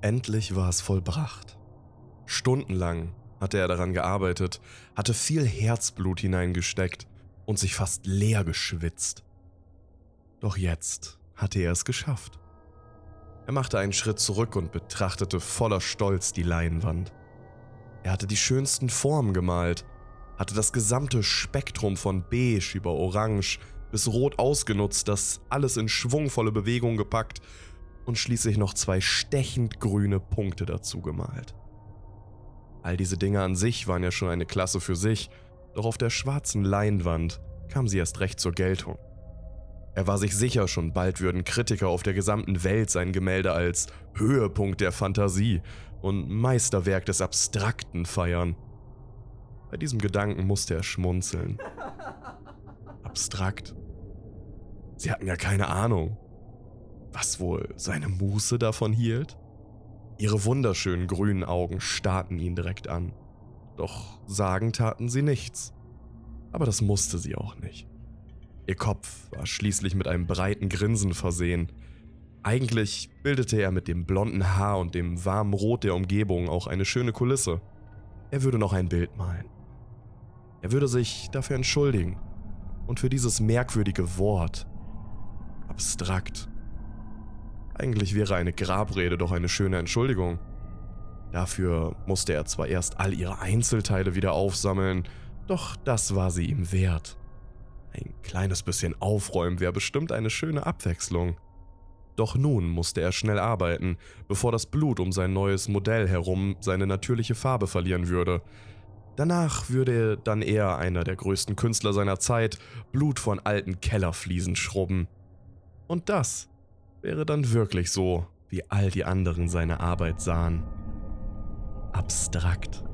Endlich war es vollbracht. Stundenlang hatte er daran gearbeitet, hatte viel Herzblut hineingesteckt und sich fast leer geschwitzt. Doch jetzt hatte er es geschafft. Er machte einen Schritt zurück und betrachtete voller Stolz die Leinwand. Er hatte die schönsten Formen gemalt, hatte das gesamte Spektrum von beige über orange bis rot ausgenutzt, das alles in schwungvolle Bewegung gepackt und schließlich noch zwei stechend grüne Punkte dazu gemalt. All diese Dinge an sich waren ja schon eine Klasse für sich, doch auf der schwarzen Leinwand kam sie erst recht zur Geltung. Er war sich sicher, schon bald würden Kritiker auf der gesamten Welt sein Gemälde als Höhepunkt der Fantasie und Meisterwerk des Abstrakten feiern. Bei diesem Gedanken musste er schmunzeln. Abstrakt. Sie hatten ja keine Ahnung, was wohl seine Muße davon hielt. Ihre wunderschönen grünen Augen starrten ihn direkt an. Doch sagen taten sie nichts. Aber das musste sie auch nicht. Ihr Kopf war schließlich mit einem breiten Grinsen versehen. Eigentlich bildete er mit dem blonden Haar und dem warmen Rot der Umgebung auch eine schöne Kulisse. Er würde noch ein Bild malen. Er würde sich dafür entschuldigen und für dieses merkwürdige Wort. Abstrakt. Eigentlich wäre eine Grabrede doch eine schöne Entschuldigung. Dafür musste er zwar erst all ihre Einzelteile wieder aufsammeln, doch das war sie ihm wert. Ein kleines bisschen Aufräumen wäre bestimmt eine schöne Abwechslung. Doch nun musste er schnell arbeiten, bevor das Blut um sein neues Modell herum seine natürliche Farbe verlieren würde. Danach würde dann er, einer der größten Künstler seiner Zeit, Blut von alten Kellerfliesen schrubben. Und das wäre dann wirklich so, wie all die anderen seine Arbeit sahen. Abstrakt.